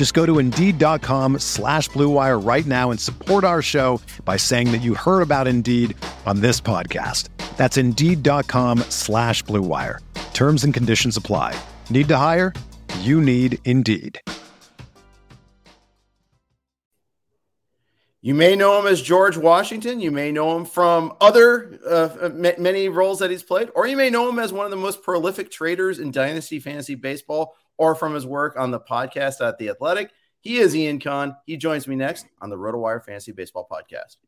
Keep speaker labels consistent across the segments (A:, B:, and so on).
A: Just go to Indeed.com slash BlueWire right now and support our show by saying that you heard about Indeed on this podcast. That's Indeed.com slash BlueWire. Terms and conditions apply. Need to hire? You need Indeed.
B: You may know him as George Washington. You may know him from other uh, many roles that he's played, or you may know him as one of the most prolific traders in Dynasty Fantasy Baseball, or from his work on the podcast at The Athletic. He is Ian Kahn. He joins me next on the RotoWire Fantasy Baseball Podcast.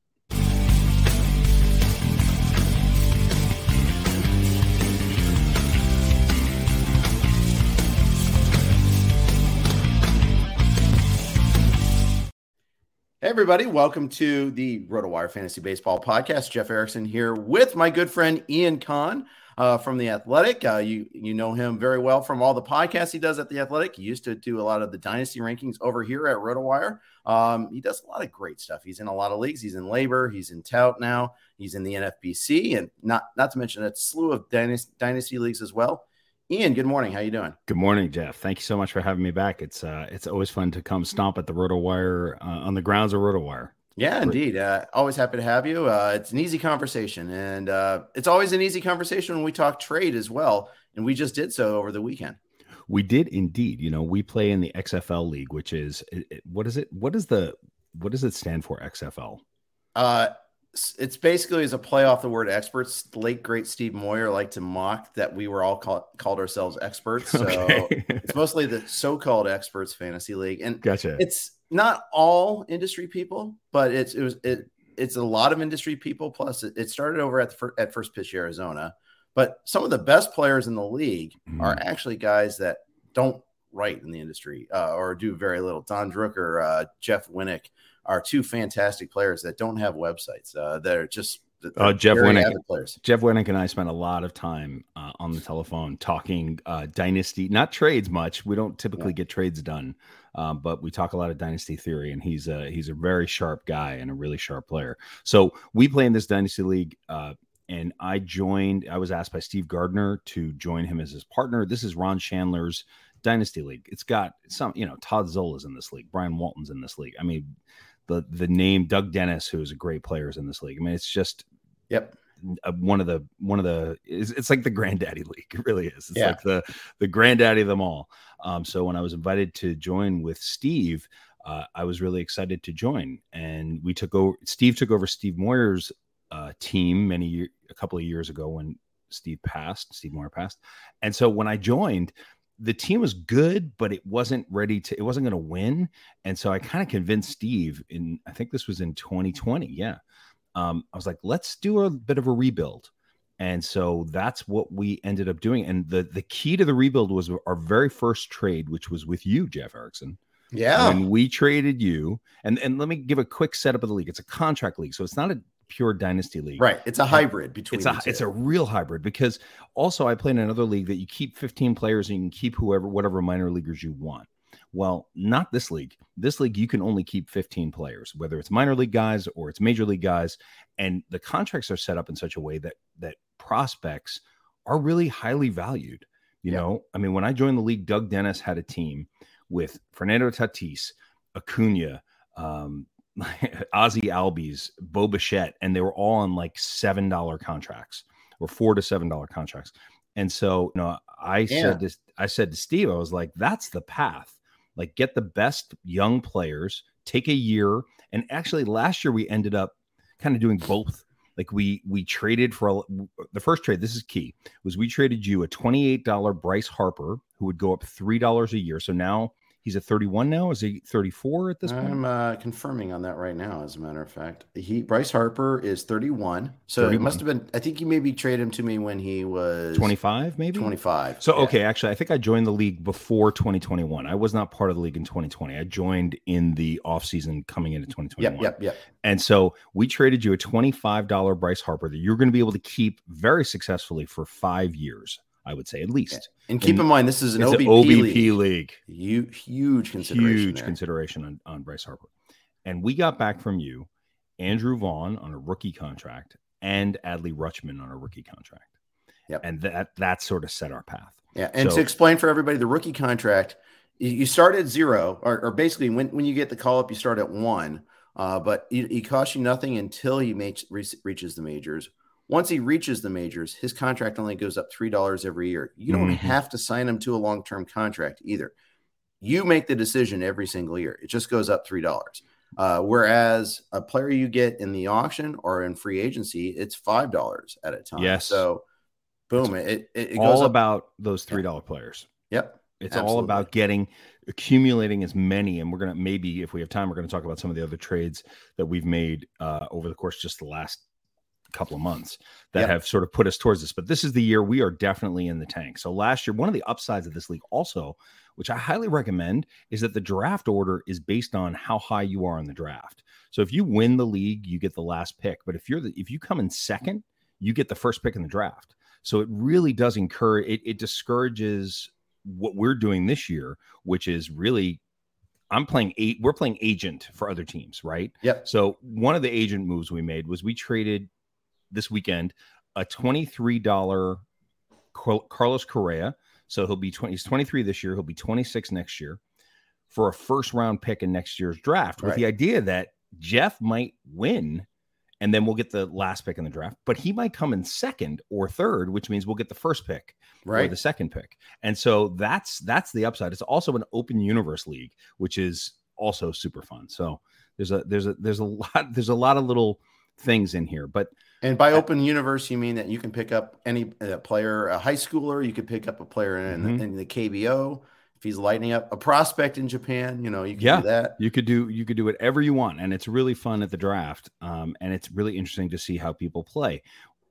B: Hey, everybody, welcome to the RotoWire Fantasy Baseball Podcast. Jeff Erickson here with my good friend Ian Kahn uh, from The Athletic. Uh, you, you know him very well from all the podcasts he does at The Athletic. He used to do a lot of the dynasty rankings over here at RotoWire. Um, he does a lot of great stuff. He's in a lot of leagues. He's in LABR. he's in Tout now, he's in the NFBC, and not, not to mention a slew of dynasty, dynasty leagues as well. Ian, good morning. How you doing?
C: Good morning, Jeff. Thank you so much for having me back. It's uh, it's always fun to come stomp at the RotoWire uh, on the grounds of RotoWire.
B: Yeah, indeed. Uh, always happy to have you. Uh, it's an easy conversation, and uh, it's always an easy conversation when we talk trade as well. And we just did so over the weekend.
C: We did indeed. You know, we play in the XFL league, which is what is it? What is the what does it stand for? XFL.
B: Uh, it's basically as a play off the word experts. The late great Steve Moyer liked to mock that we were all call, called ourselves experts. So okay. it's mostly the so-called experts fantasy league, and
C: gotcha.
B: It's not all industry people, but it's it was it it's a lot of industry people. Plus, it, it started over at the, at First Pitch Arizona, but some of the best players in the league mm-hmm. are actually guys that don't write in the industry uh, or do very little. Don Drucker, uh, Jeff Winnick are two fantastic players that don't have websites. Uh, that are just
C: uh, Jeff Winick. Players. Jeff Winick and I spent a lot of time on the telephone talking uh, dynasty, not trades much. We don't typically yeah. get trades done, um, but we talk a lot of dynasty theory. And he's a he's a very sharp guy and a really sharp player. So we play in this dynasty league. Uh, and I joined. I was asked by Steve Gardner to join him as his partner. This is Ron Shandler's dynasty league. It's got some, you know, Todd Zola's in this league. Brian Walton's in this league. I mean, the the name Doug Dennis, who is a great player, is in this league. I mean, it's just
B: yep
C: one of the one of the it's, it's, like the granddaddy league. It really is. It's yeah. like the the granddaddy of them all. Um, so when I was invited to join with Steve, uh, I was really excited to join, and we took over. Steve took over Steve Moyer's uh, team many year, a couple of years ago when Steve passed. Steve Moyer passed, and so when I joined, the team was good, but it wasn't ready to, it wasn't going to win. And so I kind of convinced Steve in, I think this was in 2020. Yeah. Um, I was like, let's do a bit of a rebuild. And so that's what we ended up doing. And the, the key to the rebuild was our very first trade, which was with you, Jeff Erickson.
B: Yeah.
C: When we traded you, and, and let me give a quick setup of the league. It's a contract league. So it's not a pure dynasty league.
B: Right. It's a hybrid between
C: it's a it's a real hybrid because also I play in another league that you keep 15 players and you can keep whoever whatever minor leaguers you want. Well, not this league. This league you can only keep 15 players, whether it's minor league guys or it's major league guys, and the contracts are set up in such a way that that prospects are really highly valued. You yeah. know, I mean, when I joined the league, Doug Dennis had a team with Fernando Tatis, Acuna, um, Ozzie Albies, Bo Bichette, and they were all on like seven dollar contracts or four to seven dollar contracts. And so, you know, I yeah. said this, I said to Steve, I was like, that's the path. Like, get the best young players, take a year. And actually, last year we ended up kind of doing both. Like we we traded for the first trade, this is key, was we traded you a $28 Bryce Harper, who would go up $3 a year. So now He's at 31 now. Is he 34 at this point?
B: I'm uh, confirming on that right now. As a matter of fact, he Bryce Harper is 31. So 31. it must have been. I think you maybe traded him to me when he was
C: 25, maybe
B: 25.
C: So yeah. okay, actually, I think I joined the league before 2021. I was not part of the league in 2020. I joined in the off season coming into 2021.
B: Yep, yep, yep.
C: And so we traded you a $25 Bryce Harper that you're going to be able to keep very successfully for five years. I would say at least.
B: And keep and in mind, this is an OBP, an
C: OBP
B: league.
C: league.
B: Huge, huge consideration.
C: Huge
B: there.
C: consideration on, on Bryce Harper. And we got back from you Andrew Vaughn on a rookie contract and Adley Rutschman on a rookie contract.
B: Yep.
C: And that that sort of set our path.
B: Yeah. And so, to explain for everybody, the rookie contract, you start at zero, or, or basically when, when you get the call up, you start at one. Uh, but it, it costs you nothing until he makes, reaches the majors once he reaches the majors, his contract only goes up $3 every year. You don't mm-hmm. have to sign him to a long term contract either. You make the decision every single year. It just goes up $3. Uh, whereas a player you get in the auction or in free agency, it's $5 at a time.
C: Yes.
B: So, boom, it, it, it
C: all
B: goes
C: about those $3 yeah. players.
B: Yep.
C: It's Absolutely. all about getting accumulating as many and we're going to maybe if we have time we're going to talk about some of the other trades that we've made uh, over the course just the last couple of months that yep. have sort of put us towards this. But this is the year we are definitely in the tank. So last year, one of the upsides of this league also, which I highly recommend, is that the draft order is based on how high you are in the draft. So if you win the league, you get the last pick. But if you're the if you come in second, you get the first pick in the draft. So it really does encourage it, it discourages what we're doing this year, which is really I'm playing eight. We're playing agent for other teams, right?
B: Yep.
C: So one of the agent moves we made was we traded this weekend a $23 Carlos Correa. So he'll be 20, he's 23 this year. He'll be 26 next year for a first round pick in next year's draft with right. the idea that Jeff might win and then we'll get the last pick in the draft, but he might come in second or third, which means we'll get the first pick
B: right.
C: or the second pick. And so that's that's the upside. It's also an open universe league, which is also super fun. So there's a there's a there's a lot there's a lot of little things in here, but
B: and by open universe, you mean that you can pick up any uh, player, a high schooler, you could pick up a player in, mm-hmm. in, the KBO if he's lighting up a prospect in Japan. You know, you can yeah, do that.
C: You could do you could do whatever you want, and it's really fun at the draft. Um, and it's really interesting to see how people play.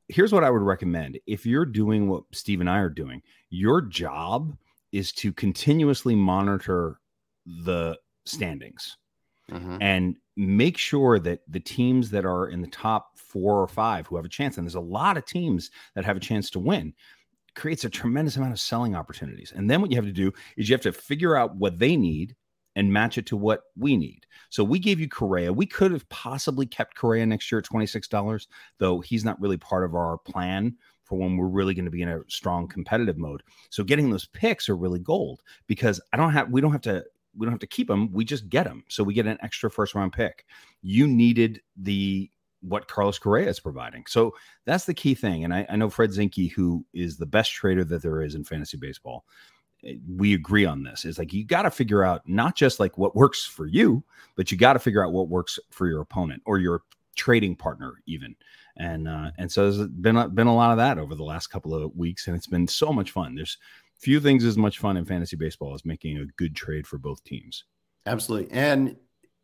C: Here's what I would recommend: if you're doing what Steve and I are doing, your job is to continuously monitor the standings mm-hmm. and make sure that the teams that are in the top four or five who have a chance, and there's a lot of teams that have a chance to win, creates a tremendous amount of selling opportunities. And then what you have to do is you have to figure out what they need and match it to what we need. So we gave you Correa. We could have possibly kept Correa next year at $26, though he's not really part of our plan for when we're really going to be in a strong competitive mode. So getting those picks are really gold because I don't have we don't have to we don't have to keep them. We just get them. So we get an extra first round pick. You needed the what Carlos Correa is providing. So that's the key thing. And I, I know Fred Zinkie, who is the best trader that there is in fantasy baseball, eh, we agree on this. Is like you got to figure out not just like what works for you, but you got to figure out what works for your opponent or your trading partner even. And uh, and so there's been a, been a lot of that over the last couple of weeks, and it's been so much fun. There's few things as much fun in fantasy baseball as making a good trade for both teams.
B: Absolutely. And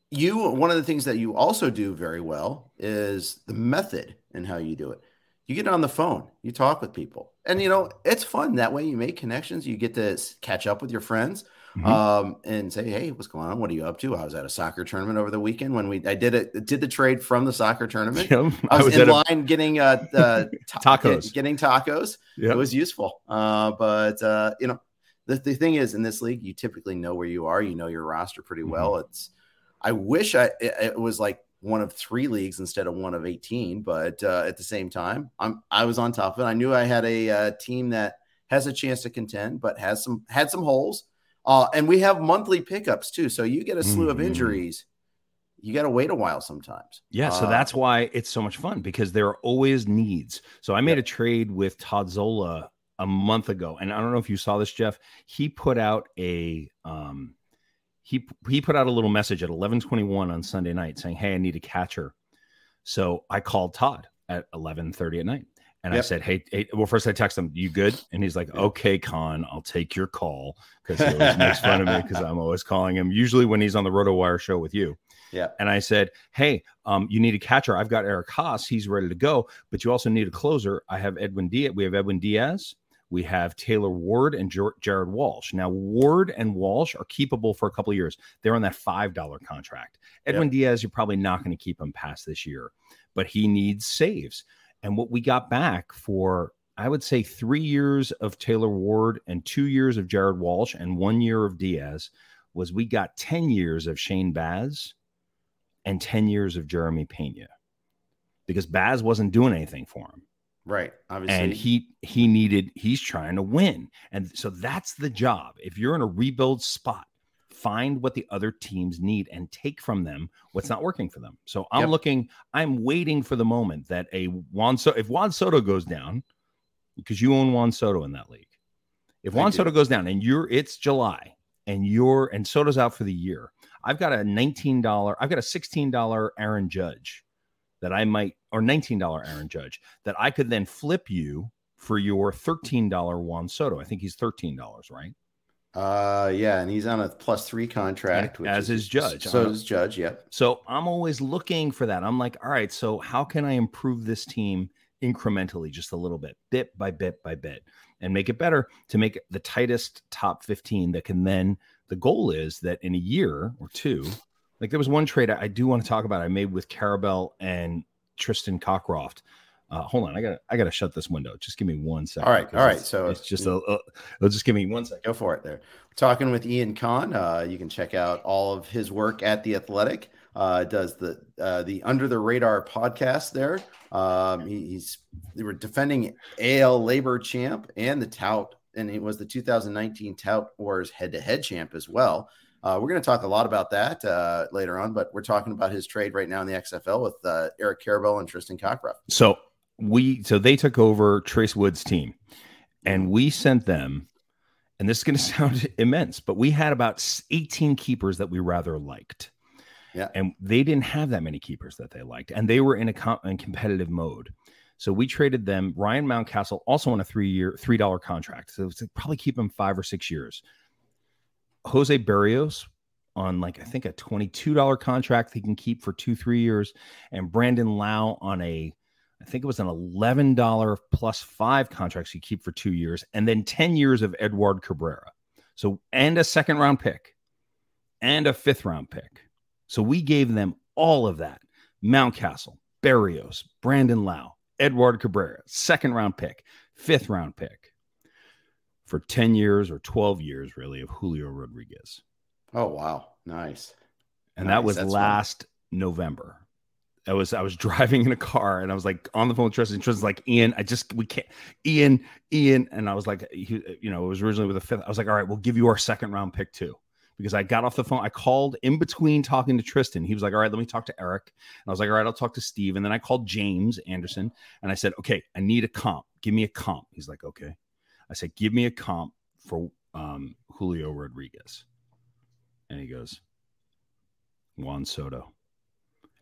B: you, one of the things that you also do very well is the method and how you do it. You get on the phone, you talk with people, and you know, it's fun that way. You make connections, you get to catch up with your friends mm-hmm. um, and say, "Hey, what's going on? What are you up to?" I was at a soccer tournament over the weekend when we I did it did the trade from the soccer tournament. Yep. I, was I was in line a... getting uh, uh
C: ta- tacos,
B: getting tacos. Yep. It was useful, uh, but uh, you know, the, the thing is, in this league, you typically know where you are. You know your roster pretty mm-hmm. well. It's I wish I it, it was like one of three leagues instead of one of 18 but uh, at the same time i'm i was on top of it i knew i had a uh, team that has a chance to contend but has some had some holes uh, and we have monthly pickups too. So you get a slew mm-hmm. of injuries. You got to wait a while sometimes.
C: Yeah. So uh, that's why it's so much fun because there are always needs. So I made a trade with Todd Zola a month ago. And I don't know if you saw this, Jeff. He put out a, um, he, he put out a little message at 1121 on Sunday night saying, Hey, I need a catcher. So I called Todd at 1130 at night And yep. I said, hey, hey, well, first I text him, you good? And he's like, okay, Kahn, I'll take your call because he always makes fun of me because I'm always calling him, usually when he's on the RotoWire show with you.
B: Yeah.
C: And I said, hey, um, you need a catcher. I've got Eric Haase. He's ready to go, but you also need a closer. I have Edwin Diaz. We have Edwin Diaz. We have Taylor Ward and Jared Walsh. Now, Ward and Walsh are keepable for a couple of years. They're on that $5 contract. Edwin yep. Diaz, you're probably not going to keep him past this year, but he needs saves. And what we got back for, I would say, three years of Taylor Ward and two years of Jared Walsh and one year of Diaz was we got 10 years of Shane Baz and 10 years of Jeremy Pena because Baz wasn't doing anything for him.
B: Right. Obviously.
C: And he he needed he's trying to win. And so that's the job. If you're in a rebuild spot, find what the other teams need and take from them what's not working for them. So I'm yep. looking, I'm waiting for the moment that a Juan Soto, if Juan Soto goes down, because you own Juan Soto in that league. If Juan Soto goes down and you're it's July and you're and Soto's out for the year, I've got a $19, I've got a $16 Aaron Judge that I might, or $19 Aaron Judge that I could then flip you for your $13 Juan Soto. I think he's $13, right?
B: Uh, yeah, and he's on a plus three contract,
C: yeah, as is Judge.
B: So is Judge, yep.
C: So I'm always looking for that. I'm like, all right, so how can I improve this team incrementally, just a little bit, bit by bit by bit, and make it better to make the tightest top 15 that can then. The goal is that in a year or two, like there was one trade I, I do want to talk about I made with Karabell and Tristan Cockcroft. Uh, hold on, I gotta I gotta shut this window. Just give me one second.
B: All right, all right. So
C: it's just a, a just give me one second.
B: Go for it. There, We're talking with Ian Kahn. Uh, you can check out all of his work at the Athletic. Uh, does the uh, the Under the Radar podcast there. Um, he, he's they were defending AL LABR champ and the tout, and he was the 2019 Tout Wars head to head champ as well. Uh, we're going to talk a lot about that uh, later on, but we're talking about his trade right now in the XFL with uh, Eric Karabell and Tristan Cockcroft.
C: So we, so they took over Trace Wood's team, and we sent them. And this is going to sound immense, but we had about 18 keepers that we rather liked.
B: Yeah.
C: And they didn't have that many keepers that they liked, and they were in a com- in competitive mode. So we traded them. Ryan Mountcastle also on a three year, three dollar contract. So it's probably keep him five or six years. Jose Berrios on like I think a $22 contract he can keep for two, three years, and Brandon Lowe on a I think it was an $11 plus five contracts you keep for two years, and then 10 years of Edward Cabrera. So, and a second round pick and a fifth round pick. So we gave them all of that. Mountcastle, Berrios, Brandon Lowe, Edward Cabrera, second round pick, fifth round pick for 10 years or 12 years, really, of Julio Rodriguez.
B: Oh, wow. Nice.
C: And
B: nice.
C: that was That's last. November. I was I was driving in a car and I was like on the phone with Tristan. Tristan's like Ian, I just we can't Ian, Ian, and I was like, he, you know, it was originally with a fifth. I was like, all right, we'll give you our second round pick too, because I got off the phone. I called in between talking to Tristan. He was like, all right, let me talk to Eric. And I was like, all right, I'll talk to Steve. And then I called James Anderson and I said, okay, I need a comp. Give me a comp. He's like, okay. I said, give me a comp for um, Julio Rodriguez. And he goes, Juan Soto.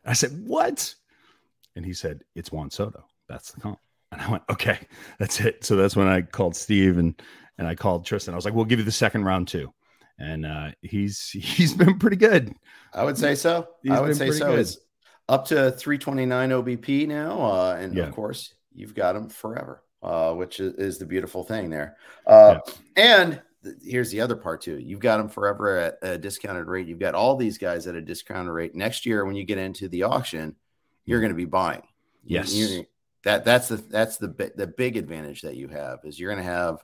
C: I said, what? And he said, it's Juan Soto. That's the comp. And I went, okay, that's it. So that's when I called Steve and and I called Tristan. I was like, we'll give you the second round too. And uh, he's he's been pretty good.
B: I would say so. He's I would say so. It's up to 329 OBP now. Uh, and yeah. of course, you've got him forever uh, which is, is, the beautiful thing there. Uh, yeah. And th- here's the other part too: you've got them forever at a discounted rate. You've got all these guys at a discounted rate. Next year, when you get into the auction, you're going to be buying.
C: Yes,
B: you, that that's the that's the the big advantage that you have is you're going to have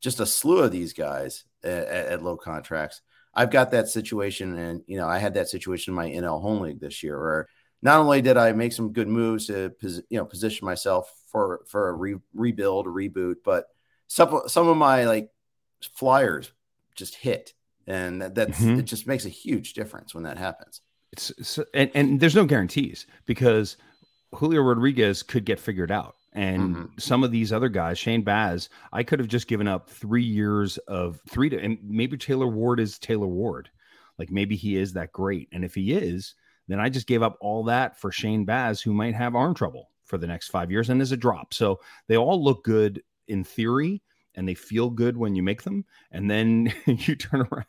B: just a slew of these guys at, at, low contracts. I've got that situation, and you know, I had that situation in my NL home league this year, where not only did I make some good moves to you know position myself for for a re- rebuild, a reboot, but some some of my like flyers just hit, and that, that's mm-hmm. it. Just makes a huge difference when that happens.
C: It's, it's and, and there's no guarantees because Julio Rodriguez could get figured out. And mm-hmm. some of these other guys, Shane Baz, I could have just given up three years of three to, and maybe Taylor Ward is Taylor Ward. Like maybe he is that great. And if he is, then I just gave up all that for Shane Baz, who might have arm trouble for the next five years and is a drop. So they all look good in theory and they feel good when you make them. And then you turn around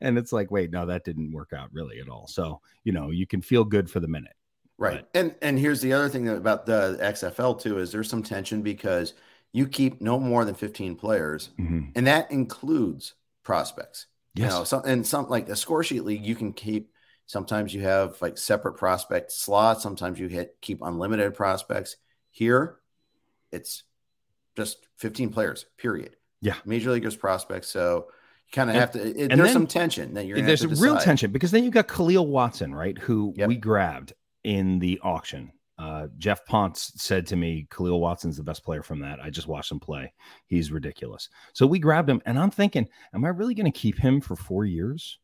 C: and it's like, wait, no, that didn't work out really at all. So, you know, you can feel good for the minute.
B: Right. But, and and here's the other thing about the XFL too is there's some tension because you keep no more than 15 players, mm-hmm. and that includes prospects. Yes. You know, some and some like the score sheet league, you can keep sometimes you have like separate prospect slots, sometimes you hit keep unlimited prospects. Here, it's just 15 players, period.
C: Yeah.
B: Major leaguers prospects. So you kind of have to it, there's then, some tension that you're
C: there's a real tension because then you've got Khalil Watson, right? Who yep. we grabbed in the auction. Uh, Jeff Ponce said to me, Khalil Watson's the best player from that. I just watched him play. He's ridiculous. So we grabbed him, and I'm thinking, am I really going to keep him for four years?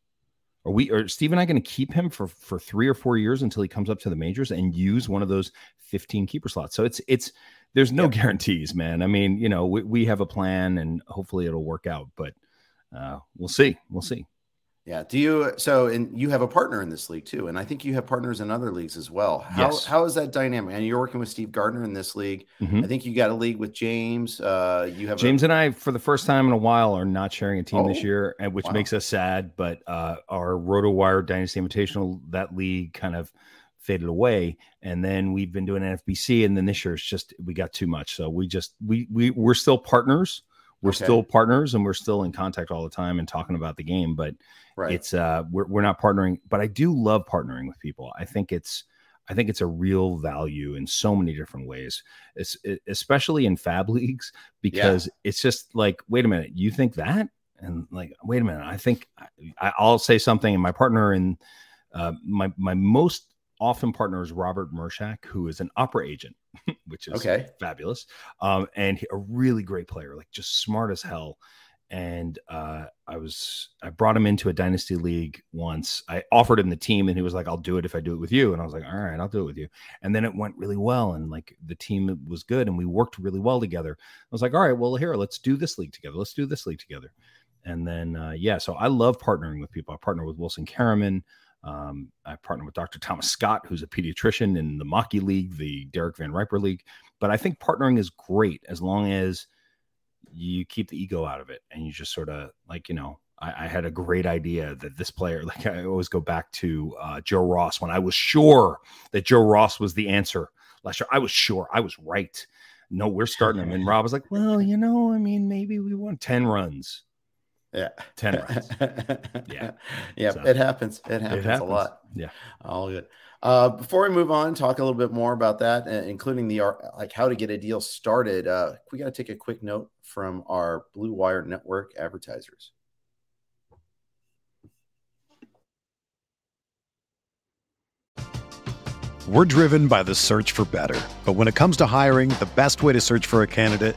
C: Are we, are Steve and I, going to keep him for for three or four years until he comes up to the majors and use one of those 15 keeper slots? So it's it's there's no guarantees, man. I mean, you know, we, we have a plan, and hopefully it'll work out, but uh, we'll see. We'll see.
B: Yeah. Do you so and you have a partner in this league too, and I think you have partners in other leagues as well. How yes. how is that dynamic? And you're working with Steve Gardner in this league. Mm-hmm. I think you got a league with James. Uh, you have
C: James a- and I for the first time in a while are not sharing a team oh, this year, and which wow. makes us sad. But uh, our RotoWire Dynasty Invitational that league kind of faded away, and then we've been doing NFBC, and then this year it's just we got too much, so we just we we we're still partners. We're okay. still partners and we're still in contact all the time and talking about the game, but right. it's uh we're we're not partnering, but I do love partnering with people. I think it's I think it's a real value in so many different ways, it's, especially in fab leagues, because yeah. it's just like, wait a minute, you think that? And like, wait a minute, I think I, will say something, and my partner and uh, my my most often partners Robert Mershak, who is an opera agent, which is okay. fabulous, um, and a really great player, like just smart as hell. And uh, I was I brought him into a dynasty league once. I offered him the team, and he was like, "I'll do it if I do it with you." And I was like, "All right, I'll do it with you." And then it went really well, and like the team was good, and we worked really well together. I was like, "All right, well, here, let's do this league together. Let's do this league together." And then uh, yeah, so I love partnering with people. I partner with Wilson Karaman. Um, I partnered with Dr. Thomas Scott, who's a pediatrician in the Machi League, the Derek Van Riper League. But I think partnering is great as long as you keep the ego out of it and you just sort of like, you know, I, I had a great idea that this player, like I always go back to uh, Joe Ross when I was sure that Joe Ross was the answer last year. I was sure I was right. No, we're starting him. And Rob was like, well, you know, I mean, maybe we want 10 runs.
B: Yeah.
C: 10 runs.
B: yeah. Yeah. So, it happens. It happens, it happens, a lot.
C: Yeah.
B: All good. Uh, before we move on, talk a little bit more about that, uh, including the like how to get a deal started. Uh, we got to take a quick note from our Blue Wire Network advertisers.
A: We're driven by the search for better, but when it comes to hiring, the best way to search for a candidate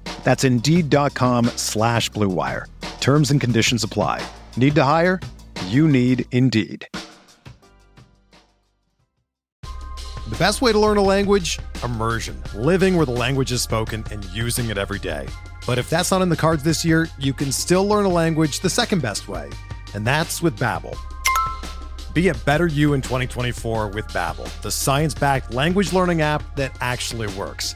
A: That's Indeed.com slash BlueWire. Terms and conditions apply. Need to hire? You need Indeed.
D: The best way to learn a language? Immersion. Living where the language is spoken and using it every day. But if that's not in the cards this year, you can still learn a language the second best way, and that's with Babbel. Be a better you in 2024 with Babbel, the science-backed language learning app that actually works.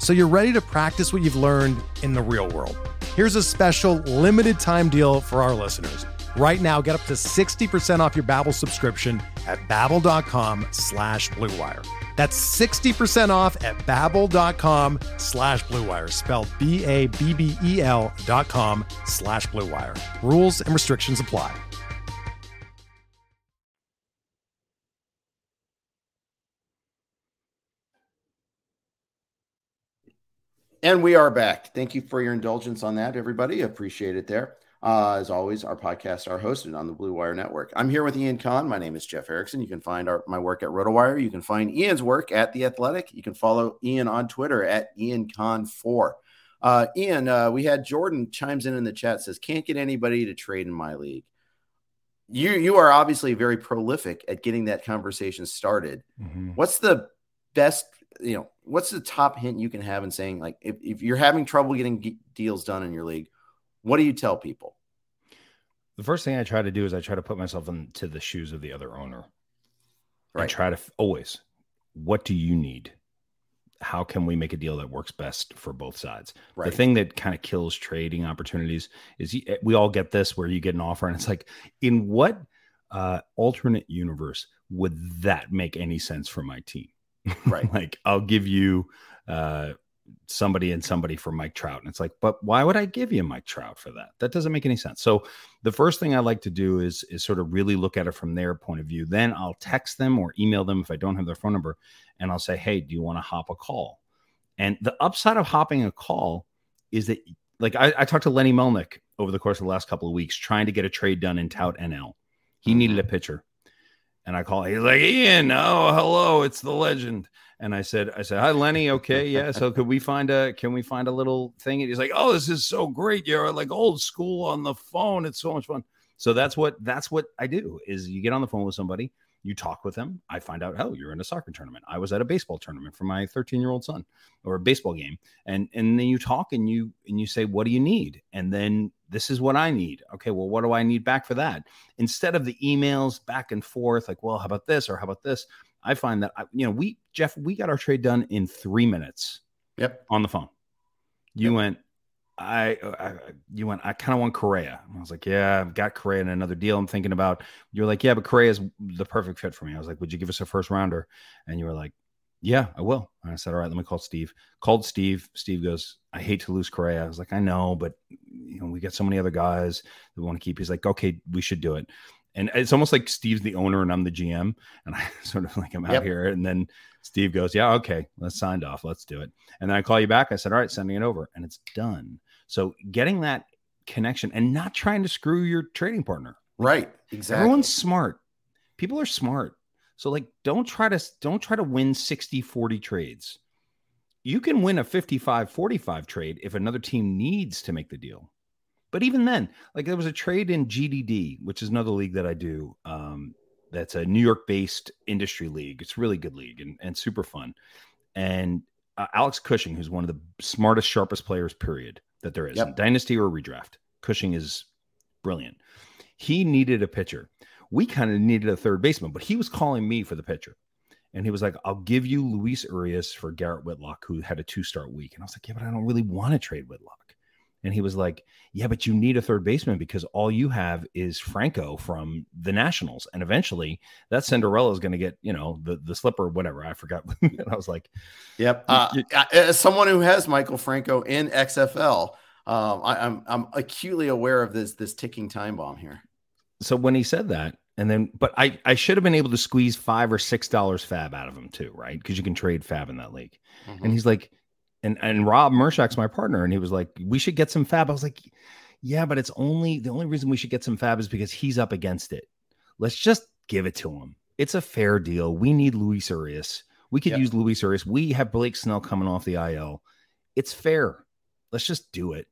D: so you're ready to practice what you've learned in the real world. Here's a special limited time deal for our listeners. Right now, get up to 60% off your Babbel subscription at babbel.com slash bluewire. That's 60% off at babbel.com slash bluewire, spelled B-A-B-B-E-L dot com slash bluewire. Rules and restrictions apply.
B: And we are back. Thank you for your indulgence on that, everybody. Appreciate it there. Uh, as always, our podcasts are hosted on the Blue Wire Network. I'm here with Ian Kahn. My name is Jeff Erickson. You can find our, my work at RotoWire. You can find Ian's work at The Athletic. You can follow Ian on Twitter at Ian Kahn4. Uh, Ian, uh, we had Jordan chimes in in the chat says, can't get anybody to trade in my league. You, you are obviously very prolific at getting that conversation started. Mm-hmm. What's the best you know, what's the top hint you can have in saying like if, if you're having trouble getting deals done in your league, what do you tell people?
C: The first thing I try to do is I try to put myself into the shoes of the other owner. Right. I try to always, what do you need? How can we make a deal that works best for both sides? Right. The thing that kind of kills trading opportunities is we all get this where you get an offer and it's like, in what uh, alternate universe would that make any sense for my team?
B: Right.
C: like I'll give you uh, somebody and somebody for Mike Trout. And it's like, but why would I give you Mike Trout for that? That doesn't make any sense. So the first thing I like to do is is sort of really look at it from their point of view. Then I'll text them or email them if I don't have their phone number, and I'll say, hey, do you want to hop a call? And the upside of hopping a call is that like I, I talked to Lenny Melnick over the course of the last couple of weeks trying to get a trade done in Tout NL. He needed a mm-hmm. pitcher. And I call, he's like, Ian, oh, hello, it's the legend. And I said, I said, hi, Lenny. Okay, yeah. So could we find a, can we find a little thing? And he's like, oh, this is so great. You're like old school on the phone. It's so much fun. So that's what, that's what I do is you get on the phone with somebody, you talk with them. I find out, oh, you're in a soccer tournament. I was at a baseball tournament for my 13 year old son or a baseball game. And, and then you talk and you, and you say, what do you need? And then this is what I need. Okay, well, what do I need back for that? Instead of the emails back and forth, like, well, how about this or how about this? I find that, I, you know, we, Jeff, we got our trade done in three minutes.
B: Yep.
C: On the phone. You yep. went, I, uh, I, you went, I kind of want Correa. I was like, yeah, I've got Correa in another deal. I'm thinking about, you're like, yeah, but Correa is the perfect fit for me. I was like, would you give us a first rounder? And you were like, yeah, I will. And I said, all right, let me call Steve. Called Steve. Steve goes, I hate to lose Correa. I was like, I know, but you know, we got so many other guys that we want to keep. He's like, okay, we should do it. And it's almost like Steve's the owner and I'm the GM. And I sort of like, I'm out yep. here. And then Steve goes, yeah, okay, let's signed off. Let's do it. And then I call you back. I said, all right, sending it over. And it's done. So getting that connection and not trying to screw your trading partner.
B: Right. Exactly.
C: Everyone's smart. People are smart so like don't try to don't try to win 60-40 trades. You can win a 55-45 trade if another team needs to make the deal. But even then, like there was a trade in GDD, which is another league that I do. Um, that's a New York based industry league. It's really good league and, and super fun. And uh, Alex Cushing, who's one of the smartest, sharpest players, period, that there is, yep. dynasty or redraft. Cushing is brilliant. He needed a pitcher we kind of needed a third baseman, but he was calling me for the pitcher. And he was like, I'll give you Luis Urias for Garrett Whitlock, who had a two start week. And I was like, Yeah, but I don't really want to trade Whitlock. And he was like, Yeah, but you need a third baseman because all you have is Franco from the Nationals. And eventually that Cinderella is going to get, you know, the, the slipper, whatever. I forgot. and I was like,
B: Yep. Uh, as someone who has Maikel Franco in XFL, um, I, I'm I'm acutely aware of this this ticking time bomb here
C: so when he said that, and then, but I, I should have been able to squeeze five or six dollars fab out of him too, right? Because you can trade fab in that league. Mm-hmm. And he's like, and and Rob Mershak's my partner, and he was like, we should get some fab. I was like, yeah, but it's only the only reason we should get some fab is because he's up against it. Let's just give it to him. It's a fair deal. We need Luis Urias. We could yep. use Luis Urias. We have Blake Snell coming off the IL. It's fair. Let's just do it.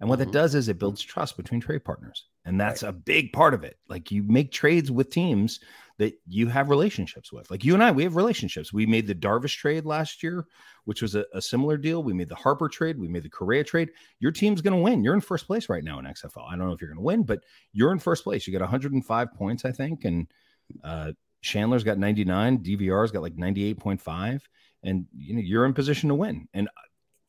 C: And what mm-hmm. that does is it builds trust between trade partners. And that's right. a big part of it. Like you make trades with teams that you have relationships with. Like you and I, we have relationships. We made the Darvish trade last year, which was a, a similar deal. We made the Harper trade. We made the Correa trade. Your team's going to win. You're in first place right now in XFL. I don't know if you're going to win, but you're in first place. You got 105 points, I think, and uh, Shandler's got 99. DVR's got like 98.5, and you know you're in position to win. And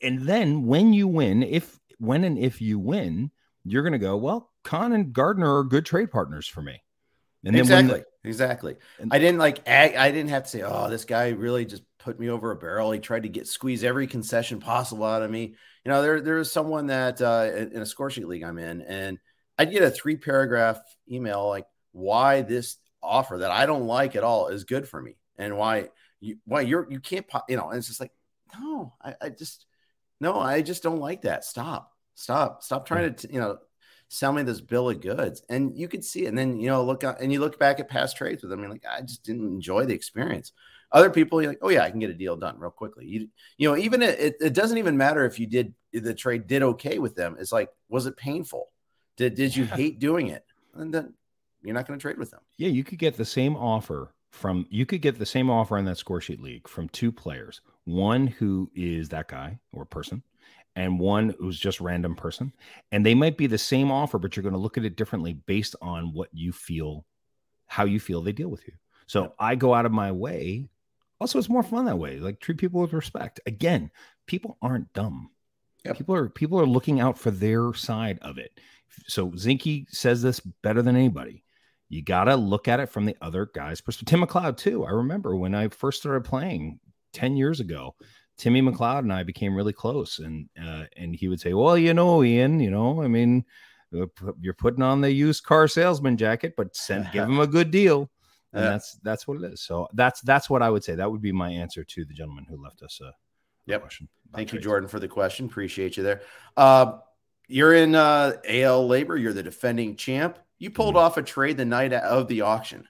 C: and then when you win, if when and if you win, you're going to go well. Kahn and Gardner are good trade partners for me.
B: And exactly, the, exactly. And, I didn't like. I didn't have to say, "Oh, this guy really just put me over a barrel." He tried to get squeeze every concession possible out of me. You know, there there is someone that uh, in a score sheet league I'm in, and I'd get a three paragraph email like why this offer that I don't like at all is good for me, and why you why you're you can't you know. And it's just like, no, I, I just no, I just don't like that. Stop, stop, stop trying to you know sell me this bill of goods. And you could see it. And then, you know, look and you look back at past trades with them. You're like, I just didn't enjoy the experience. Other people, you're like, oh yeah, I can get a deal done real quickly. You, you know, even it, it doesn't even matter if you did the trade did okay with them. It's like, was it painful? Did did you hate doing it? And then you're not going to trade with them.
C: Yeah, you could get the same offer from you could get the same offer on that score sheet league from two players. One who is that guy or person, and one who's just random person and they might be the same offer but you're going to look at it differently based on what you feel how you feel they deal with you. So yeah. i go out of my way. Also it's more fun that way like treat people with respect. Again people aren't dumb. People are people are looking out for their side of it. So zinkie says this better than anybody. You got to look at it from the other guy's perspective. Tim mcleod too. I remember when i first started playing 10 years ago Timmy McLeod and I became really close, and uh, and he would say, "Well, you know, Ian, you know, I mean, uh, you're putting on the used car salesman jacket, but send give him a good deal." And yeah. that's that's what it is. So that's that's what I would say. That would be my answer to the gentleman who left us a,
B: yep. question. Thank trades. you, Jordan, for the question. Appreciate you there. Uh, you're in uh, AL LABR. You're the defending champ. You pulled mm-hmm. off a trade the night of the auction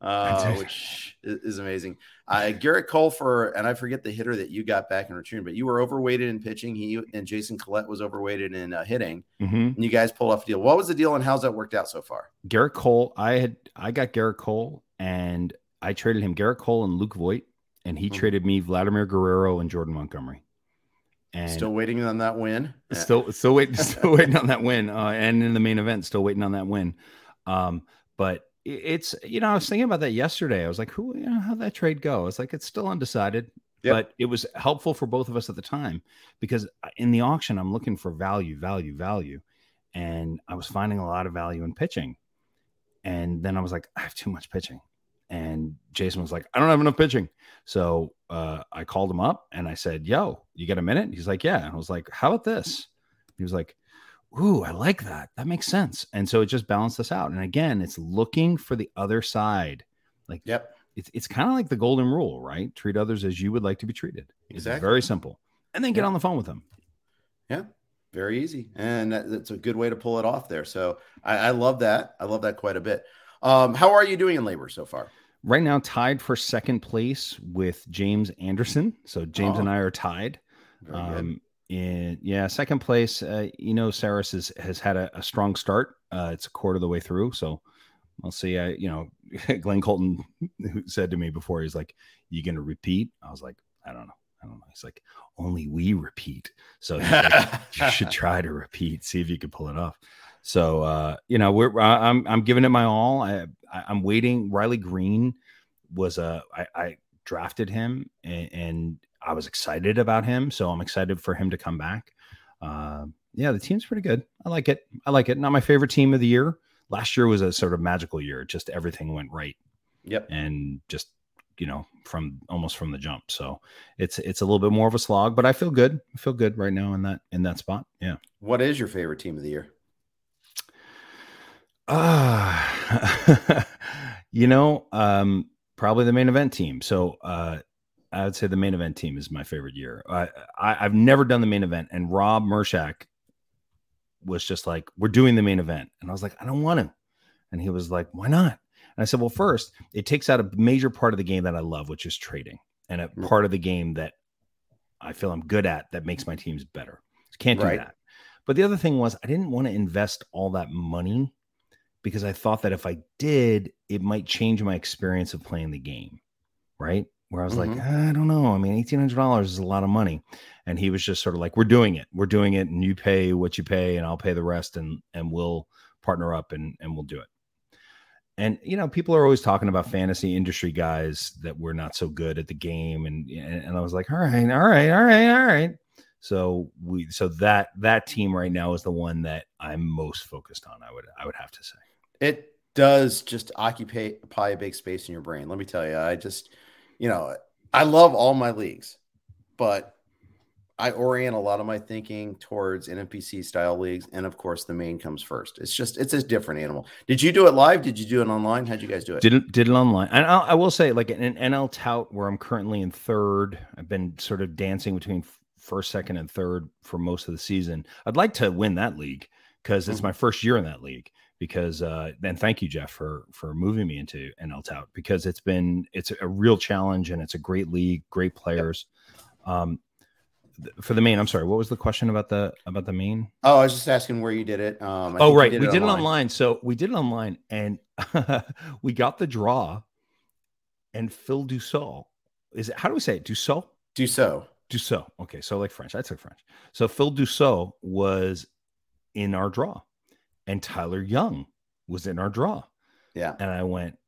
B: uh, which is amazing. Uh, Gerrit Cole for, and I forget the hitter that you got back in return, but you were overweighted in pitching. He and Jason Collette was overweighted in uh, hitting, mm-hmm. and you guys pulled off a deal. What was the deal, and how's that worked out so far?
C: Gerrit Cole, I had I got Gerrit Cole, and I traded him Gerrit Cole and Luke Voit, and he mm-hmm. traded me Vladimir Guerrero and Jordan Montgomery.
B: And still waiting on that win.
C: Still, still waiting, still waiting on that win. Uh, and in the main event, still waiting on that win. Um, but it's you know I was thinking about that yesterday. I was like, who you know how that trade go? It's like it's still undecided, yep. but it was helpful for both of us at the time because in the auction I'm looking for value, value, value, and I was finding a lot of value in pitching, and then I was like, I have too much pitching, and Jason was like, I don't have enough pitching, so uh, I called him up and I said, Yo, you got a minute? He's like, Yeah, and I was like, How about this? He was like, ooh, I like that. That makes sense. And so it just balanced us out. And again, it's looking for the other side. Like,
B: yep.
C: It's, it's kind of like the golden rule, right? Treat others as you would like to be treated. Exactly. It's very simple. And then get on the phone with them.
B: Yeah. Very easy. And that's a good way to pull it off there. So I, I love that. I love that quite a bit. Um, how are you doing in LABR so far?
C: Right now, tied for second place with James Anderson. So James oh. and I are tied. Um, in yeah, second place. Uh, you know, Sarris has, has had a, a strong start. Uh, it's a quarter of the way through, so I'll see. I you know, Glenn Colton who said to me before, he's like, "You going to repeat?" I was like, "I don't know." I don't know. He's like, only we repeat. So like, you should try to repeat, see if you can pull it off. So, uh, you know, we're, I'm, I'm giving it my all. I, I am waiting. Riley Greene was a, I, I drafted him and, and I was excited about him, so I'm excited for him to come back. Uh, yeah, the team's pretty good. I like it. I like it. Not my favorite team of the year. Last year was a sort of magical year. Just everything went right.
B: Yep.
C: And just you know from almost from the jump. So it's it's a little bit more of a slog, but I feel good. I feel good right now in that in that spot. Yeah.
B: What is your favorite team of the year?
C: Ah, uh, you know, um, probably the main event team. So uh, I would say the main event team is my favorite year. I, I have never done the main event, and Rob Mershak was just like, "We're doing the main event," and I was like, "I don't want to," and he was like, "Why not?" And I said, "Well, first, it takes out a major part of the game that I love, which is trading, and a mm. part of the game that I feel I'm good at that makes my teams better. can't do right. that." But the other thing was, I didn't want to invest all that money because I thought that if I did, it might change my experience of playing the game. Right. Where I was mm-hmm. like, I don't know. I mean, $1,800 is a lot of money. And he was just sort of like, we're doing it. We're doing it. And you pay what you pay, and I'll pay the rest. And, and we'll partner up and, and we'll do it. And, you know, people are always talking about fantasy industry guys that we're not so good at the game. And, and I was like, all right, all right, all right, all right. So we so that that team right now is the one that I'm most focused on. I would I would have to say
B: it does just occupy a big space in your brain. Let me tell you, I just you know I love all my leagues, but I orient a lot of my thinking towards NFBC style leagues, and of course, the main comes first. It's just it's a different animal. Did you do it live? Did you do it online? How'd you guys do it?
C: Did did it online? And I'll, I will say, like an NL tout, where I'm currently in third. I've been sort of dancing between first, second, and third for most of the season. I'd like to win that league because it's mm-hmm. my first year in that league. Because uh, and thank you, Jeff, for for moving me into NL Tout because it's been it's a real challenge and it's a great league, great players. Yep. Um, for the main, I'm sorry. What was the question about the about the main?
B: Oh, I was just asking where you did it.
C: Um, oh, right, did we it did online. it online. So we did it online, and we got the draw. And Phil Dussault is it? How do we say it? Dussault.
B: Dussault.
C: Dussault. Okay, so like French. I took French. So Phil Dussault was in our draw, and Tyler Young was in our draw.
B: Yeah.
C: And I went,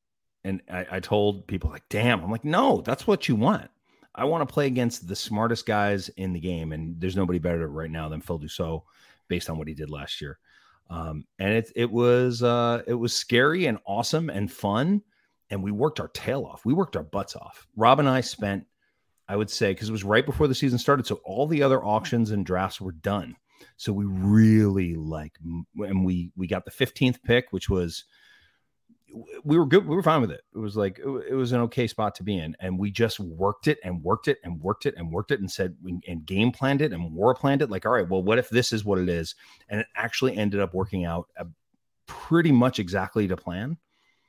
C: and I, I told people like, "Damn!" I'm like, "No, that's what you want. I want to play against the smartest guys in the game, and there's nobody better right now than Phil Dussault, based on what he did last year." Um, and it it was uh, it was scary and awesome and fun, and we worked our tail off. We worked our butts off. Rob and I spent I would say, because it was right before the season started. So all the other auctions and drafts were done. So we really like, and we we got the 15th pick, which was we were good. We were fine with it. It was like it was an okay spot to be in, and we just worked it and worked it and worked it and worked it and said and game planned it and war planned it. Like, all right, well, what if this is what it is? And it actually ended up working out uh, pretty much exactly to plan.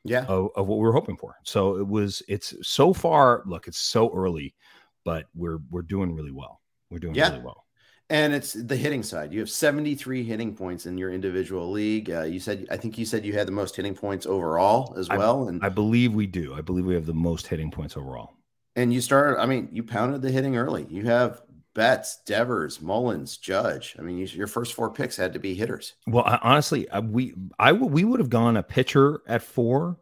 B: Yeah,
C: of, of what we were hoping for. So it was. It's so far. Look, it's so early but we're we're doing really well. We're doing yeah. really well.
B: And it's the hitting side. You have 73 hitting points in your individual league. Uh, you said, I think you said you had the most hitting points overall as well.
C: I,
B: and
C: I believe we do. I believe we have the most hitting points overall.
B: And you started, I mean, you pounded the hitting early. You have Betts, Devers, Mullins, Judge. I mean, you, your first four picks had to be hitters.
C: Well, I, honestly, I, we I we would have gone a pitcher at four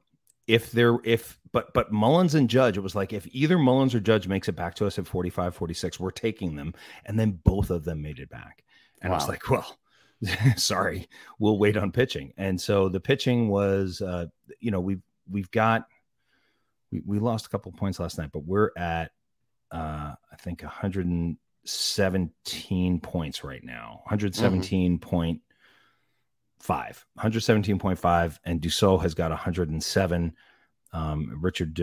C: if there if but but Mullins and Judge, it was like if either Mullins or Judge makes it back to us at 45, 46, we're taking them. And then both of them made it back. And wow. I was like, well, sorry, we'll wait on pitching. And so the pitching was uh, you know, we've we've got we, we lost a couple points last night, but we're at uh I think 117 points right now. 117 mm-hmm. point 117.5, and Dussault has got 107. Um, Richard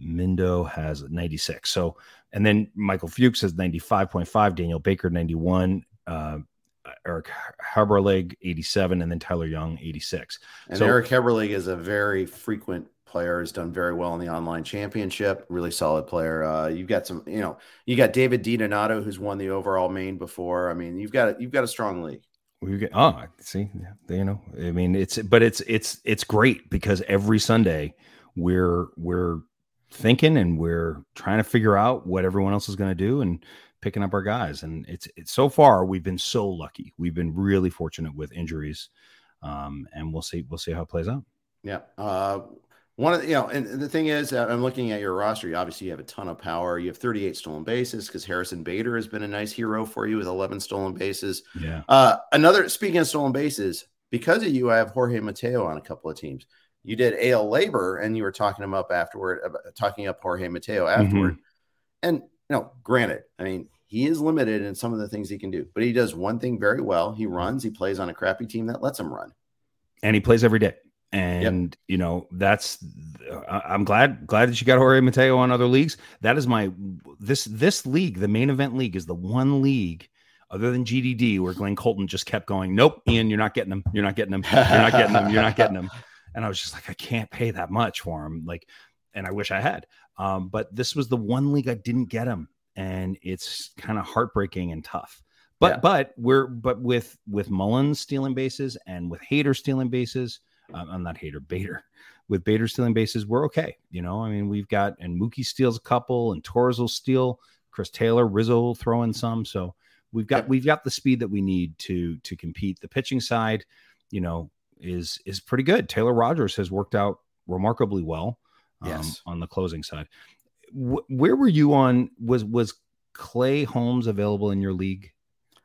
C: Mindo has 96. So, and then Michael Fuchs has 95.5, Daniel Baker 91, uh, Eric Haberleg 87, and then Tyler Young 86.
B: And so, Eric Haberleg is a very frequent player, has done very well in the online championship. Really solid player. Uh, you've got some, you know, you got David DiDonato who's won the overall main before. I mean, you've got you've got a strong league
C: we get oh see you know i mean it's but it's it's it's great because every sunday we're we're thinking and we're trying to figure out what everyone else is going to do and picking up our guys. And it's it's so far we've been so lucky. We've been really fortunate with injuries um and we'll see we'll see how it plays out.
B: Yeah uh one of the, you know, and the thing is, uh, I'm looking at your roster. You obviously you have a ton of power. You have 38 stolen bases because Harrison Bader has been a nice hero for you with 11 stolen bases.
C: Yeah.
B: Uh, another speaking of stolen bases, because of you, I have Jorge Mateo on a couple of teams. You did AL LABR, and you were talking him up afterward, about, talking up Jorge Mateo afterward. Mm-hmm. And you know, granted, I mean, he is limited in some of the things he can do, but he does one thing very well. He runs. He plays on a crappy team that lets him run,
C: and he plays every day and yep. you know that's i'm glad glad that you got jorge mateo on other leagues. That is my this this league the main event league is the one league other than gdd where glenn colton just kept going nope ian you're not getting them you're not getting them you're not getting them you're not getting them and i was just like i can't pay that much for him. Like and i wish i had. Um, but this was the one league i didn't get him and it's kind of heartbreaking and tough. But yeah. but we're but with with mullins stealing bases and with hater stealing bases I'm not hater, Bader. With Bader stealing bases, we're okay. You know, I mean, we've got and Mookie steals a couple, and Torres will steal. Chris Taylor, Rizzo will throw in some. So we've got we've got the speed that we need to to compete. The pitching side, you know, is is pretty good. Taylor Rogers has worked out remarkably well. Um,
B: Yes.
C: on the closing side. Wh- where were you on? Was was Clay Holmes available in your league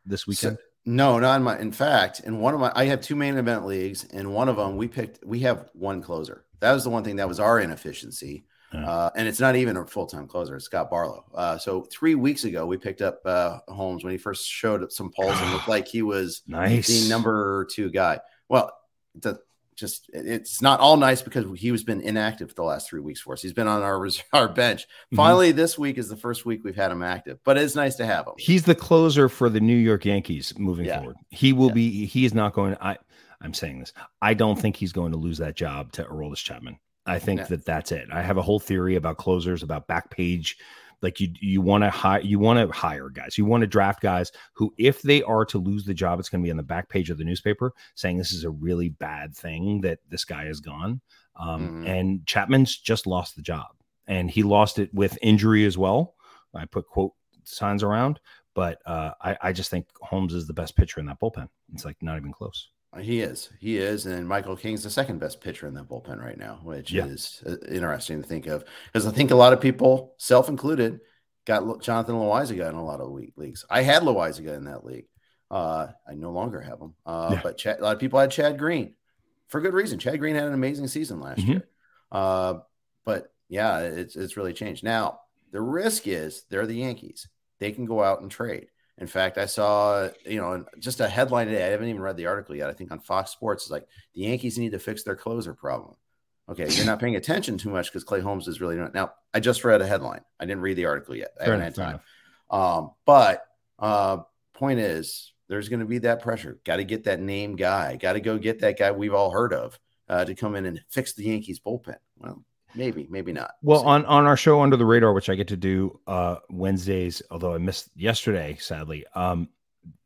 C: this weekend?
B: So- no, not in my. In fact, in one of my, I have two main event leagues. In one of them, we picked. We have one closer. That was the one thing that was our inefficiency.
C: Yeah.
B: Uh, and it's not even a full time closer. It's Scott Barlow. Uh, so three weeks ago, we picked up uh, Holmes when he first showed up some polls and looked like he was
C: nice.
B: the number two guy. Well, the, just it's not all nice because he was been inactive for the last three weeks for us. He's been on our our bench.
C: Mhm.
B: Finally, this week is the first week we've had him active, but it's nice to have him.
C: He's the closer for the New York Yankees moving
B: Yeah.
C: forward. He will
B: Yeah.
C: be. He is not going. I. I'm saying this. I don't think he's going to lose that job to Aroldis Chapman. I think
B: Yeah.
C: that that's it. I have a whole theory about closers, about back page. Like you, you want to hire, you want to hire guys. You want to draft guys who, if they are to lose the job, it's going to be on the back page of the newspaper saying this is a really bad thing that this guy is gone. Um,
B: Mhm.
C: And Chapman's just lost the job, and he lost it with injury as well. I put quote signs around, but uh, I, I just think Holmes is the best pitcher in that bullpen. It's like not even close.
B: He is. He is. And Michael King's the second best pitcher in that bullpen right now, which
C: Yeah.
B: is uh, interesting to think of because I think a lot of people, self included, got Jonathan Loaisiga in a lot of le- leagues. I had Loaisiga in that league. Uh, I no longer have him. Uh,
C: Yeah.
B: But Chad, a lot of people had Chad Green for good reason. Chad Green had an amazing season last
C: Mhm.
B: year. Uh, but yeah, it's, it's really changed. Now, the risk is they're the Yankees. They can go out and trade. In fact, I saw, you know, just a headline today. I haven't even read the article yet. I think on Fox Sports, it's like the Yankees need to fix their closer problem. Okay, you're not paying attention too much because Clay Holmes is really doing it. Now, I just read a headline. I didn't read the article yet. I
C: Fair
B: haven't
C: enough,
B: had time. Um, but uh, point is, there's going to be that pressure. Got to get that name guy. Got to go get that guy we've all heard of uh, to come in and fix the Yankees bullpen. Well, maybe, maybe not.
C: Well,
B: See.
C: on on our show Under the Radar, which I get to do uh Wednesdays, although I missed yesterday, sadly, um,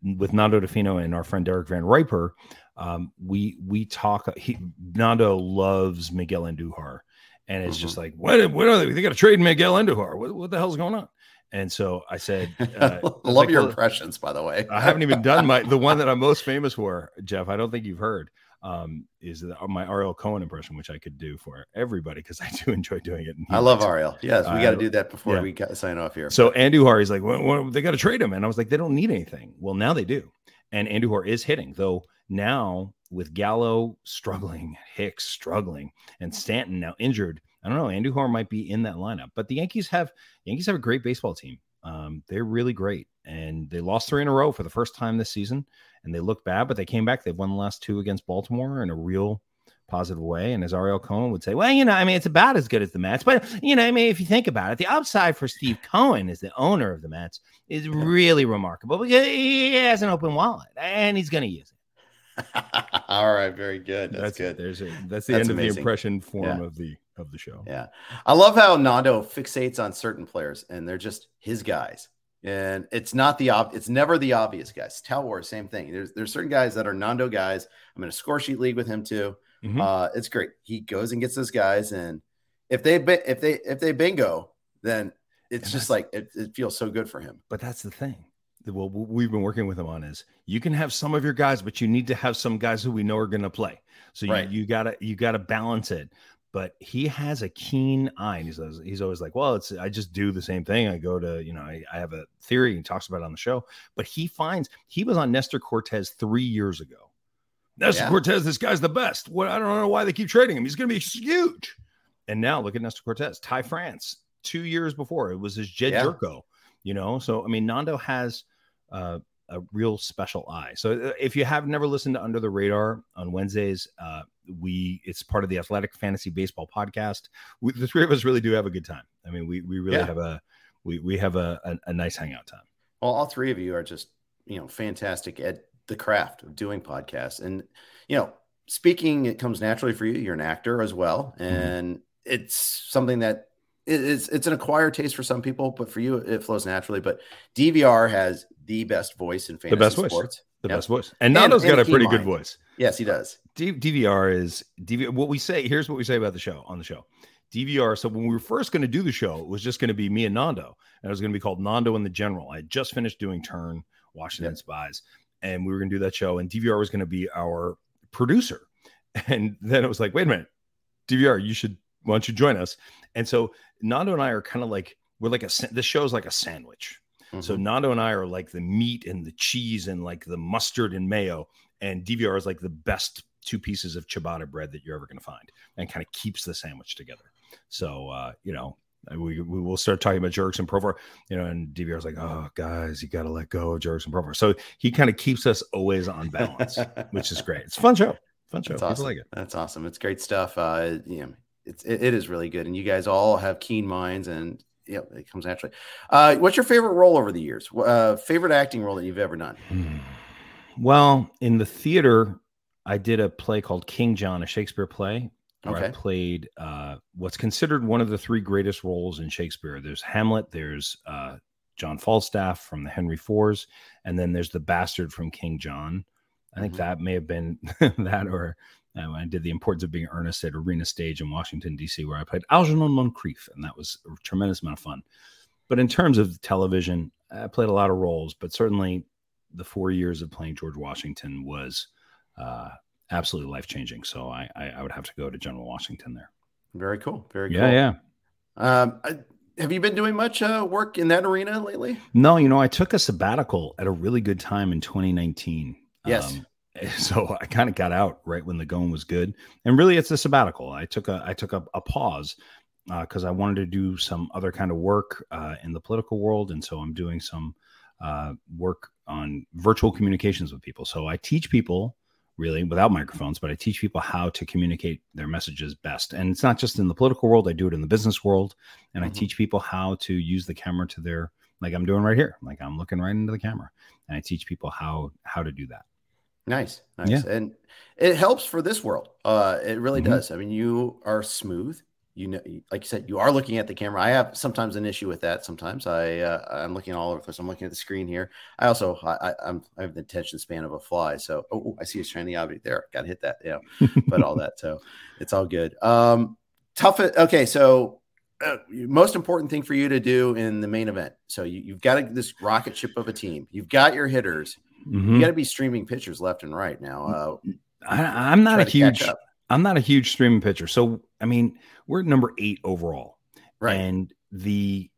C: with Nando Di Fino and our friend Derek VanRiper, um, we we talk. He Nando loves Miguel Andujar, and it's just like, what? What are they? They got to trade Miguel Andujar. What, what the hell's going on? And so I said, uh, I
B: love
C: like,
B: your
C: well,
B: impressions, by the way.
C: I haven't even done my the one that I'm most famous for, Jeff. I don't think you've heard. Um, is the, my Ariel Cohen impression, which I could do for everybody because I do enjoy doing it.
B: I love. Ariel. Yes, we got to do that before
C: yeah.
B: we sign off here.
C: So Andujar is like, well, well, they got to trade him, and I was like, they don't need anything. Well, now they do, and Andujar is hitting though. Now with Gallo struggling, Hicks struggling, and Stanton now injured, I don't know. Andujar might be in that lineup, but the Yankees have Yankees have a great baseball team. Um, they're really great, and they lost three in a row for the first time this season, and they look bad, but they came back. They've won the last two against Baltimore in a real positive way. And as Ariel Cohen would say, well, you know, I mean, it's about as good as the Mets, but you know, I mean, if you think about it, the upside for Steve Cohen as the owner of the Mets is really remarkable because he has an open wallet and he's going to use it.
B: All right, very good. That's, good.
C: There's a, that's the
B: That's
C: end of the impression form
B: Yeah.
C: of the of the show.
B: Yeah. I love how Nando fixates on certain players and they're just his guys. And it's not the ob- it's never the obvious guys. Talwar, same thing. There's there's certain guys that are Nando guys. I'm in a score sheet league with him too.
C: Mhm.
B: Uh, it's great. He goes and gets those guys, and if they if they if they bingo, then it's
C: And
B: just like it, it feels so good for him.
C: But that's the thing. that Well, we've been working with him on is you can have some of your guys, but you need to have some guys who we know are going to play. So
B: Right.
C: you, you gotta you gotta balance it. But he has a keen eye, and he's always, he's always like, "Well, it's I just do the same thing. I go to you know I, I have a theory and he talks about it on the show." But he finds he was on Nestor Cortes three years ago. Nestor
B: Yeah.
C: Cortes, this guy's the best. What I don't know why they keep trading him. He's going to be huge. And now look at Nestor Cortes, Ty France, two years before it was his Jed
B: Yeah.
C: Gyorko, you know. So I mean, Nando has uh, a real special eye. So uh, if you have never listened to Under the Radar on Wednesdays, uh, we it's part of the Athletic Fantasy Baseball podcast. We, the three of us really do have a good time. I mean, we we really
B: Yeah.
C: have a we we have a, a a nice hangout time.
B: Well, all three of you are just, you know, fantastic at the craft of doing podcasts. And, you know, speaking, it comes naturally for you. You're an actor as well.
C: Mm-hmm.
B: And it's something that it's, it's an acquired taste for some people, but for you, it flows naturally. But DVR has the best voice in fantasy
C: best voice.
B: sports.
C: The the
B: Yep.
C: best voice. And Nando's
B: and
C: got a pretty
B: mind.
C: good voice.
B: Yes, he does.
C: D- DVR is DVR. What we say here's what we say about the show on the show. DVR. So when we were first going to do the show, it was just going to be me and Nando, and it was going to be called Nando and the General. I had just finished doing Turn, Washington
B: Yep.
C: Spies, and we were going to do that show. And DVR was going to be our producer. And then it was like, wait a minute, DVR, you should why don't you join us? And so Nando and I are kind of like we're like a this show's like a sandwich. So
B: Mhm.
C: Nando and I are like the meat and the cheese and like the mustard and mayo, and DVR is like the best two pieces of ciabatta bread that you're ever going to find, and kind of keeps the sandwich together. So uh, you know, we we will start talking about Jurickson Profar, you know, and DVR is like, oh guys, you got to let go of Jurickson Profar. So he kind of keeps us always on balance, which is great. It's a fun show, fun show.
B: That's awesome.
C: like it.
B: That's awesome. It's great stuff. Uh, you know, it's it, it is really good, and you guys all have keen minds, and yeah, it comes naturally. Uh, what's your favorite role over the years? Uh, favorite acting role that you've ever done?
C: Hmm. Well, in the theater, I did a play called King John, a Shakespeare play, where I played uh, what's considered one of the three greatest roles in Shakespeare. There's Hamlet, there's uh, John Falstaff from the Henry Fours, and then there's the bastard from King John. I think
B: Mhm.
C: that may have been that, or uh, I did the importance of being earnest at Arena Stage in Washington D.C., where I played Algernon Moncrieff, and that was a tremendous amount of fun. But in terms of television, I played a lot of roles, but certainly the four years of playing George Washington was uh, absolutely life changing. So I, I I would have to go to General Washington there.
B: Very cool. Very
C: Yeah, yeah.
B: Um, I- have you been doing much uh, work in that arena lately?
C: No, you know, I took a sabbatical at a really good time in 2019.
B: Yes.
C: Um, so I kind of got out right when the going was good, and really, it's a sabbatical. I took a I took a, a pause because I wanted to do some other kind of work uh, in the political world, and so I'm doing some uh, work on virtual communications with people. So I teach people really without microphones, but I teach people how to communicate their messages best. And it's not just in the political world; I do it in the business world, and I
B: Mhm.
C: teach people how to use the camera to their like I'm doing right here. Like I'm looking right into the camera, and I teach people how how to do that.
B: Nice, nice,
C: Yeah.
B: and it helps for this world. Uh, it really
C: Mhm.
B: does. I mean, you are smooth. You know, like you said, you are looking at the camera. I have sometimes an issue with that. Sometimes I uh, I'm looking all over the place. I'm looking at the screen here. I also I, I, I'm I have the attention span of a fly. So oh, oh, I see a shiny object there. Got to hit that. Yeah, but all that. So it's all good. Um, tough. Okay, so. Uh, most important thing for you to do in the main event. So you, you've got a, this rocket ship of a team. You've got your hitters.
C: Mhm.
B: You got to be streaming pictures left and right now. Uh,
C: I, I'm not a huge. I'm not a huge streaming pitcher. So I mean, we're at number eight overall,
B: right.
C: and the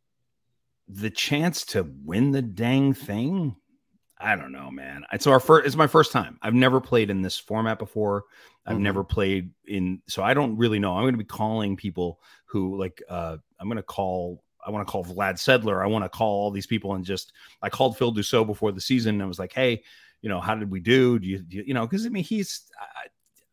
C: the chance to win the dang thing. I don't know, man. It's our first. It's my first time. I've never played in this format before. I've
B: Mhm.
C: never played in, so I don't really know. I'm going to be calling people who like. uh I'm going to call. I want to call Vlad Sedler. I want to call all these people and just. I called Phil Dussault before the season. And I was like, hey, you know, how did we do? Do you, do you, you know, because I mean, he's. I,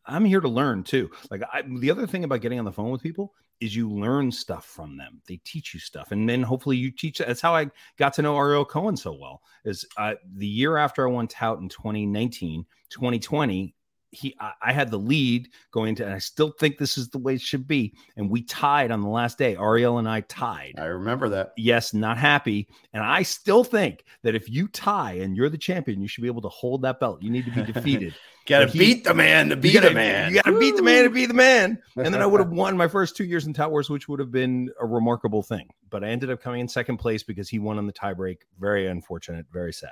C: I'm here to learn too. Like I, the other thing about getting on the phone with people is you learn stuff from them. They teach you stuff, and then hopefully you teach. That's how I got to know Ariel Cohen so well. Is uh, the year after I won tout in 2019, 2020. He, I, I had the lead going to, and I still think this is the way it should be. And we tied on the last day. Ariel and I tied
B: I remember that.
C: yes, not happy. And I still think that if you tie and you're the champion, you should be able to hold that belt. You need to be defeated.
B: Got to
C: he-
B: beat the man to be
C: gotta,
B: the man.
C: You got to beat the man to be the man. And then I would have won my first two years in Tout Wars, which would have been a remarkable thing. But I ended up coming in second place because he won on the tiebreak. Very unfortunate, very sad.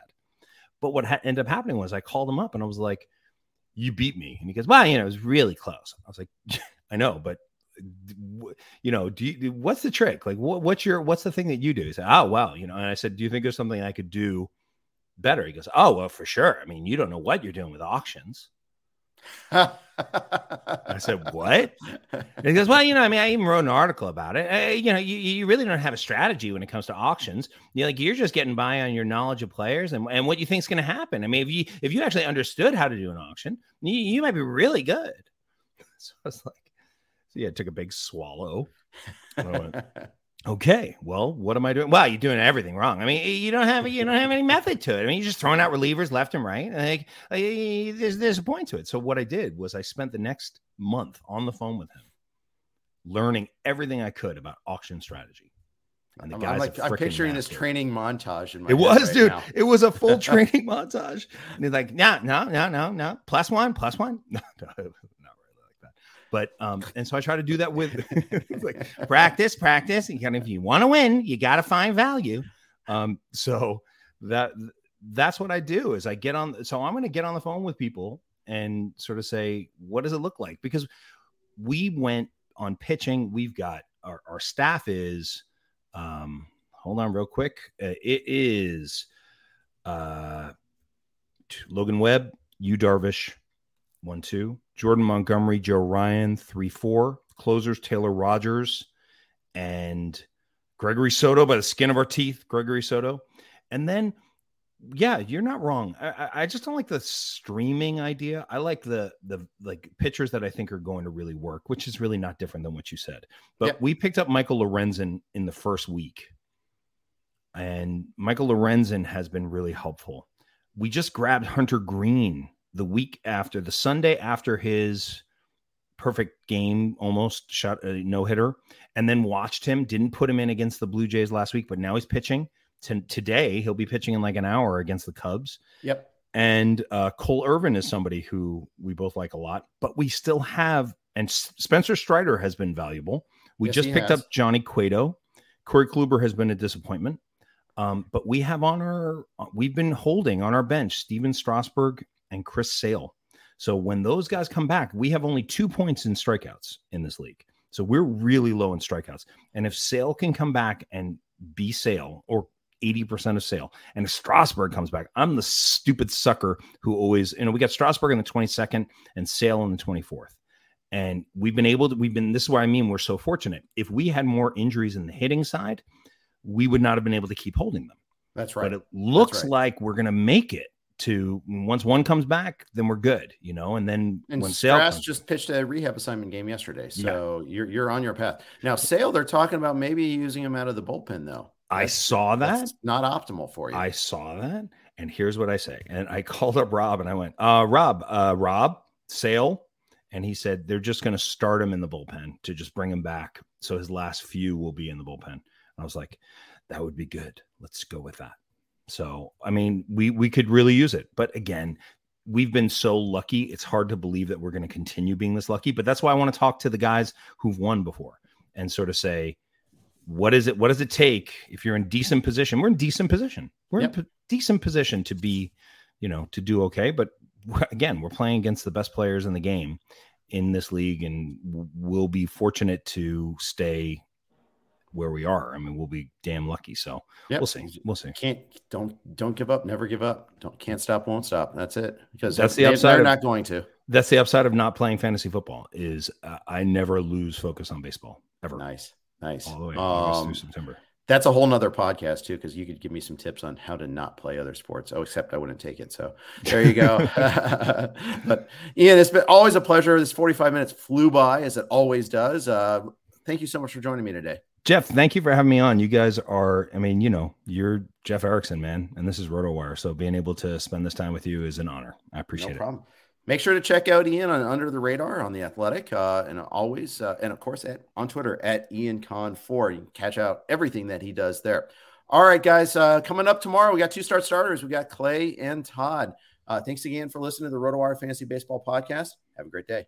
C: But what ha- ended up happening was I called him up and I was like, "You beat me," and he goes, "Well, you know, it was really close." I was like, "I know, but." You know, do you, what's the trick? Like, what, what's your, what's the thing that you do? He said, "Oh, well, you know." And I said, "Do you think there's something I could do better?" He goes, "Oh, well, for sure. I mean, you don't know what you're doing with auctions." I said, "What?" And he goes, "Well, you know, I mean, I even wrote an article about it. Uh, you know, you, you really don't have a strategy when it comes to auctions. You're like you're just getting by on your knowledge of players and, and what you think's going to happen. I mean, if you if you actually understood how to do an auction, you, you might be really good." So I was like, "So yeah," I took a big swallow. Okay, well, what am I doing? Well, you're doing everything wrong. I mean, you don't have you don't have any method to it. I mean, you're just throwing out relievers left and right. Like, there's there's a point to it. So what I did was I spent the next month on the phone with him, learning everything I could about auction strategy. And the
B: I'm,
C: guy's
B: I'm, like, I'm picturing this training montage. In my
C: It was,
B: right
C: dude.
B: now.
C: It was a full training montage. And he's like, no, no, no, no, no. Plus one, plus one. No, no, not really like that. But um, and so I try to do that with like practice, practice. And kind of if you want to win, you gotta find value. Um, so that that's what I do is I get on so I'm gonna get on the phone with people and sort of say, what does it look like? Because we went on pitching, we've got our, our staff is um hold on real quick. Uh, it is uh, Logan Webb, you Darvish, one two. Jordan Montgomery, Joe Ryan, three four. Closers Taylor Rogers and Gregory Soto by the skin of our teeth. Gregory Soto, and then yeah, you're not wrong. I, I- just don't like the streaming idea. I like the the like pitchers that I think are going to really work, which is really not different than what you said. But
B: Yep.
C: we picked up Michael Lorenzen in the first week, and Michael Lorenzen has been really helpful. We just grabbed Hunter Greene the week after the Sunday after his perfect game, almost shot a no hitter, and then watched him. Didn't put him in against the Blue Jays last week, but now he's pitching. To, today he'll be pitching in like an hour against the Cubs.
B: Yep.
C: And uh, Cole Irvin is somebody who we both like a lot, but we still have, and Spencer Strider has been valuable. We
B: Yes,
C: just picked
B: has.
C: up Johnny Cueto. Corey Kluber has been a disappointment. Um, but we have on our, we've been holding on our bench Stephen Strasburg and Chris Sale. So when those guys come back, we have only two points in strikeouts in this league. So we're really low in strikeouts. And if Sale can come back and be Sale or 80% of Sale, and if Strasburg comes back, I'm the stupid sucker who always, you know, we got Strasburg in the 22nd and Sale in the 24th. And we've been able to, we've been, this is what I mean, we're so fortunate. If we had more injuries in the hitting side, we would not have been able to keep holding them.
B: That's right.
C: But it looks
B: right.
C: like we're going to make it to once one comes back, then we're good, you know. And then
B: And
C: when Sale
B: just pitched a rehab assignment game yesterday,
C: Yeah.
B: so you're you're on your path now. Sale, they're talking about maybe using him out of the bullpen though.
C: I saw that.
B: That's not optimal for you.
C: I saw that, and here's what I say. And I called up Rob and I went, uh, Rob, uh, Rob, Sale. And he said they're just going to start him in the bullpen to just bring him back. So his last few will be in the bullpen. And I was like, that would be good. Let's go with that. So, I mean, we we could really use it. But again, we've been so lucky. It's hard to believe that we're going to continue being this lucky. But that's why I want to talk to the guys who've won before and sort of say, what is it? What does it take if you're in decent position? We're in decent position. We're
B: Yep.
C: in p- decent position to be, you know, to do okay. But again, we're playing against the best players in the game in this league, and we'll be fortunate to stay where we are. I mean, we'll be damn lucky. So
B: Yep.
C: we'll see. We'll see.
B: Can't don't don't give up. Never give up. Don't can't stop. Won't stop. That's it. Because
C: That's the upside
B: They're
C: of-
B: not going to.
C: That's the upside of not playing fantasy football. Is uh, I never lose focus on baseball ever,
B: Nice, nice.
C: all the way
B: Um,
C: through September.
B: That's a whole nother podcast too, because you could give me some tips on how to not play other sports. Oh, except I wouldn't take it. So there you go. but Ian, it's been always a pleasure. This 45 minutes flew by as it always does. Uh, thank you so much for joining me today.
C: Jeff, thank you for having me on. You guys are, I mean, you know, you're Jeff Erickson, man, and this is RotoWire. So being able to spend this time with you is an honor. I appreciate
B: no
C: it.
B: problem. Make sure to check out Ian on Under the Radar on the Athletic, uh, and always, uh, and of course, at on Twitter at Ian Kahn Four. You can catch out everything that he does there. All right, guys. Uh, coming up tomorrow, we got two start starters. We got Clay and Todd. Uh, thanks again for listening to the RotoWire Fantasy Baseball Podcast. Have a great day.